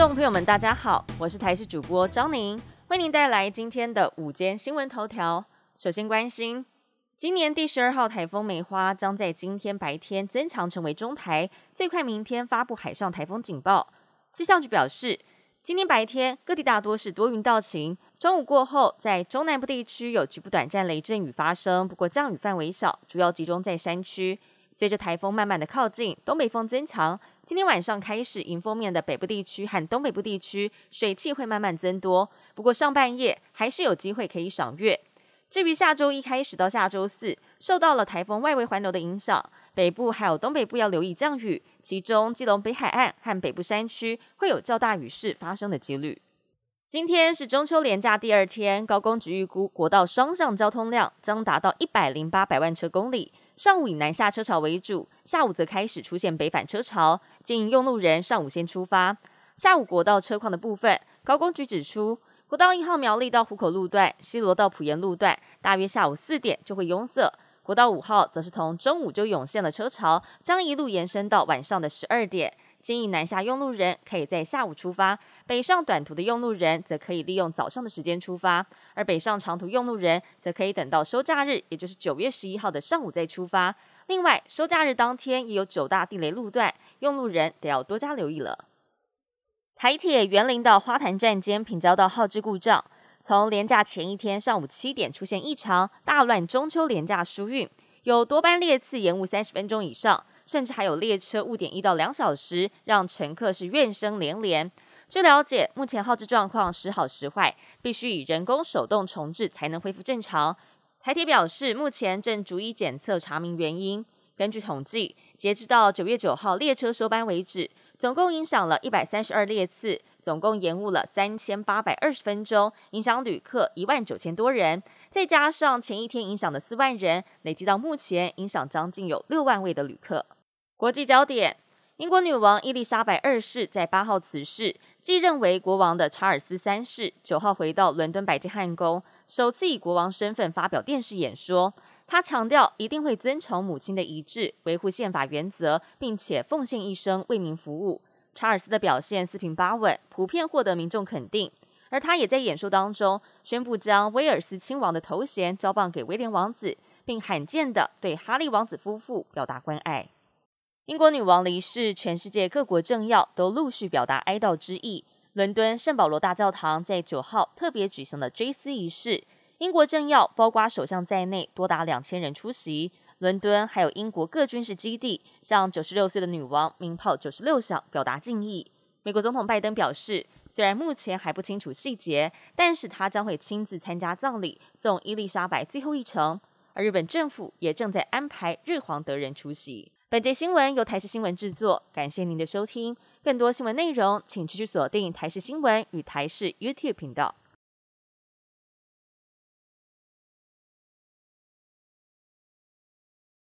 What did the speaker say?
众朋友们，大家好，我是台视主播张宁，为您带来今天的午间新闻头条。首先关心，今年第十二号台风梅花将在今天白天增强成为中台，最快明天发布海上台风警报。气象局表示，今天白天各地大多是多云到晴，中午过后在中南部地区有局部短暂雷阵雨发生，不过降雨范围小，主要集中在山区。随着台风慢慢的靠近，东北风增强。今天晚上开始，迎风面的北部地区和东北部地区水汽会慢慢增多，不过上半夜还是有机会可以赏月。至于下周一开始到下周四，受到了台风外围环流的影响，北部还有东北部要留意降雨，其中基隆北海岸和北部山区会有较大雨势发生的几率。今天是中秋连假第二天，高工局预估国道双向交通量将达到一百零八百万车公里。上午以南下车潮为主，下午则开始出现北返车潮，建议用路人上午先出发。下午国道车况的部分，高工局指出，国道一号苗栗到湖口路段、西罗到埔盐路段，大约下午四点就会拥塞；国道五号则是从中午就涌现了车潮，将一路延伸到晚上的十二点。建议南下用路人可以在下午出发，北上短途的用路人则可以利用早上的时间出发，而北上长途用路人则可以等到收假日，也就是九月十一号的上午再出发。另外，收假日当天也有九大地雷路段，用路人得要多加留意了。台铁园林到花坛站间平交道号志故障，从连假前一天上午七点出现异常，大乱中秋连假疏运，有多班列次延误三十分钟以上。甚至还有列车误点一到两小时，让乘客是怨声连连。据了解，目前耗资状况时好时坏，必须以人工手动重置才能恢复正常。台铁表示，目前正逐一检测查明原因。根据统计，截至到九月九号列车收班为止，总共影响了一百三十二列次，总共延误了三千八百二十分钟，影响旅客一万九千多人。再加上前一天影响的四万人，累计到目前影响将近有六万位的旅客。国际焦点：英国女王伊丽莎白二世在八号辞世，继任为国王的查尔斯三世九号回到伦敦白金汉宫，首次以国王身份发表电视演说。他强调一定会遵从母亲的遗志，维护宪法原则，并且奉献一生为民服务。查尔斯的表现四平八稳，普遍获得民众肯定。而他也在演说当中宣布将威尔斯亲王的头衔交棒给威廉王子，并罕见的对哈利王子夫妇表达关爱。英国女王离世，全世界各国政要都陆续表达哀悼之意。伦敦圣保罗大教堂在九号特别举行了追思仪式，英国政要包括首相在内多达两千人出席。伦敦还有英国各军事基地向九十六岁的女王鸣炮九十六响，表达敬意。美国总统拜登表示，虽然目前还不清楚细节，但是他将会亲自参加葬礼，送伊丽莎白最后一程。而日本政府也正在安排日皇德仁出席。本节新闻由台视新闻制作，感谢您的收听。更多新闻内容，请持续锁定台视新闻与台视 YouTube 频道。